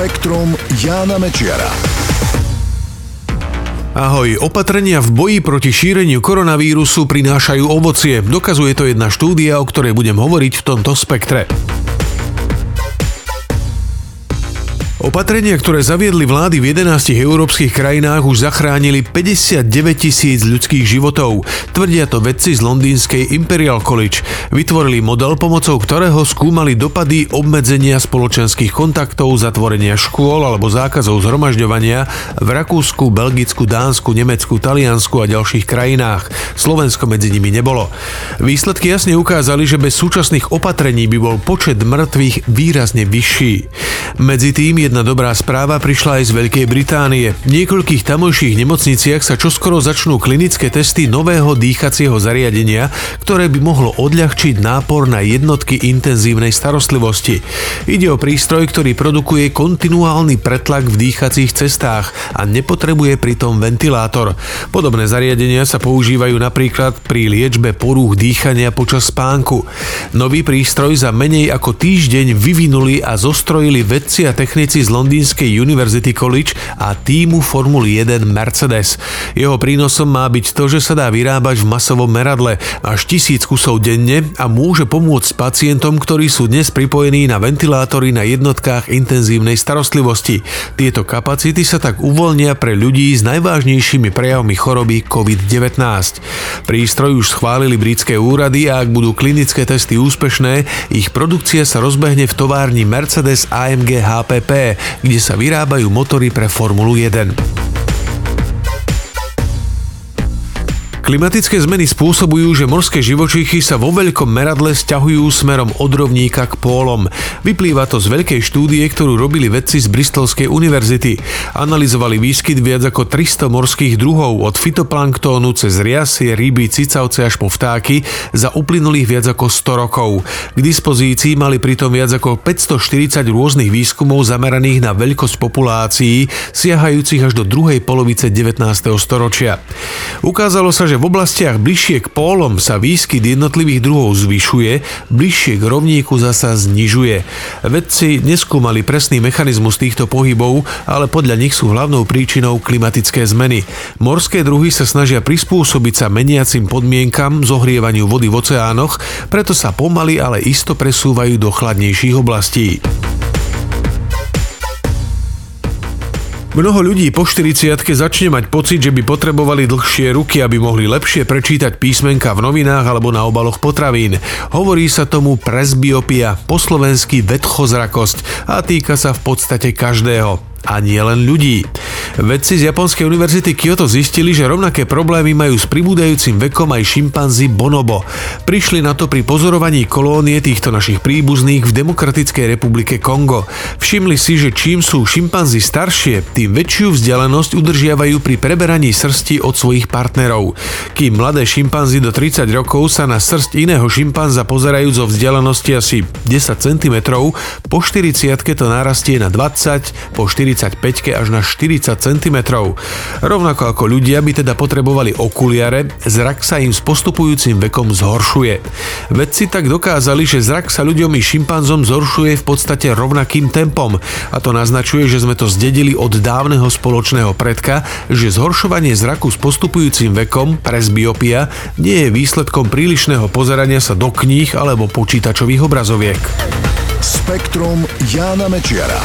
Spektrum Jána Mečiara. Ahoj, opatrenia v boji proti šíreniu koronavírusu prinášajú ovocie. Dokazuje to jedna štúdia, o ktorej budem hovoriť v tomto spektre. Opatrenia, ktoré zaviedli vlády v 11 európskych krajinách už zachránili 59 tisíc ľudských životov. Tvrdia to vedci z londýnskej Imperial College. Vytvorili model, pomocou ktorého skúmali dopady obmedzenia spoločenských kontaktov, zatvorenia škôl alebo zákazov zhromažďovania v Rakúsku, Belgicku, Dánsku, Nemecku, Taliansku a ďalších krajinách. Slovensko medzi nimi nebolo. Výsledky jasne ukázali, že bez súčasných opatrení by bol počet mŕtvych výrazne vyšší. Medzi tým je Jedna dobrá správa prišla aj z Veľkej Británie. V niekoľkých tamojších nemocniciach sa čoskoro začnú klinické testy nového dýchacieho zariadenia, ktoré by mohlo odľahčiť nápor na jednotky intenzívnej starostlivosti. Ide o prístroj, ktorý produkuje kontinuálny pretlak v dýchacích cestách a nepotrebuje pritom ventilátor. Podobné zariadenia sa používajú napríklad pri liečbe porúch dýchania počas spánku. Nový prístroj za menej ako týždeň vyvinuli a zostrojili vedci a technici z Londýnskej University College a týmu Formuly 1 Mercedes. Jeho prínosom má byť to, že sa dá vyrábať v masovom meradle až tisíc kusov denne a môže pomôcť pacientom, ktorí sú dnes pripojení na ventilátory na jednotkách intenzívnej starostlivosti. Tieto kapacity sa tak uvoľnia pre ľudí s najvážnejšími prejavmi choroby COVID-19. Prístroj už schválili britské úrady a ak budú klinické testy úspešné, ich produkcia sa rozbehne v továrni Mercedes AMG HPP kde sa vyrábajú motory pre Formulu 1. Klimatické zmeny spôsobujú, že morské živočíchy sa vo veľkom meradle stiahujú smerom od rovníka k pólom. Vyplýva to z veľkej štúdie, ktorú robili vedci z Bristolskej univerzity. Analizovali výskyt viac ako 300 morských druhov od fitoplanktónu cez riasy, ryby, cicavce až po vtáky za uplynulých viac ako 100 rokov. K dispozícii mali pritom viac ako 540 rôznych výskumov zameraných na veľkosť populácií, siahajúcich až do druhej polovice 19. storočia. Ukázalo sa, že v oblastiach bližšie k pólom sa výskyt jednotlivých druhov zvyšuje, bližšie k rovníku zasa znižuje. Vedci neskúmali presný mechanizmus týchto pohybov, ale podľa nich sú hlavnou príčinou klimatické zmeny. Morské druhy sa snažia prispôsobiť sa meniacim podmienkam zohrievaniu vody v oceánoch, preto sa pomaly, ale isto presúvajú do chladnejších oblastí. Mnoho ľudí po 40 začne mať pocit, že by potrebovali dlhšie ruky, aby mohli lepšie prečítať písmenka v novinách alebo na obaloch potravín. Hovorí sa tomu presbiopia, po slovensky vedchozrakosť a týka sa v podstate každého a nie len ľudí. Vedci z Japonskej univerzity Kyoto zistili, že rovnaké problémy majú s pribúdajúcim vekom aj šimpanzi bonobo. Prišli na to pri pozorovaní kolónie týchto našich príbuzných v Demokratickej republike Kongo. Všimli si, že čím sú šimpanzi staršie, tým väčšiu vzdialenosť udržiavajú pri preberaní srsti od svojich partnerov. Kým mladé šimpanzi do 30 rokov sa na srst iného šimpanza pozerajú zo vzdialenosti asi 10 cm, po 40 to narastie na 20, po 40 45 až na 40 cm. Rovnako ako ľudia by teda potrebovali okuliare, zrak sa im s postupujúcim vekom zhoršuje. Vedci tak dokázali, že zrak sa ľuďom i šimpanzom zhoršuje v podstate rovnakým tempom a to naznačuje, že sme to zdedili od dávneho spoločného predka, že zhoršovanie zraku s postupujúcim vekom, presbiopia, nie je výsledkom prílišného pozerania sa do kníh alebo počítačových obrazoviek. Spektrum Jána Mečiara.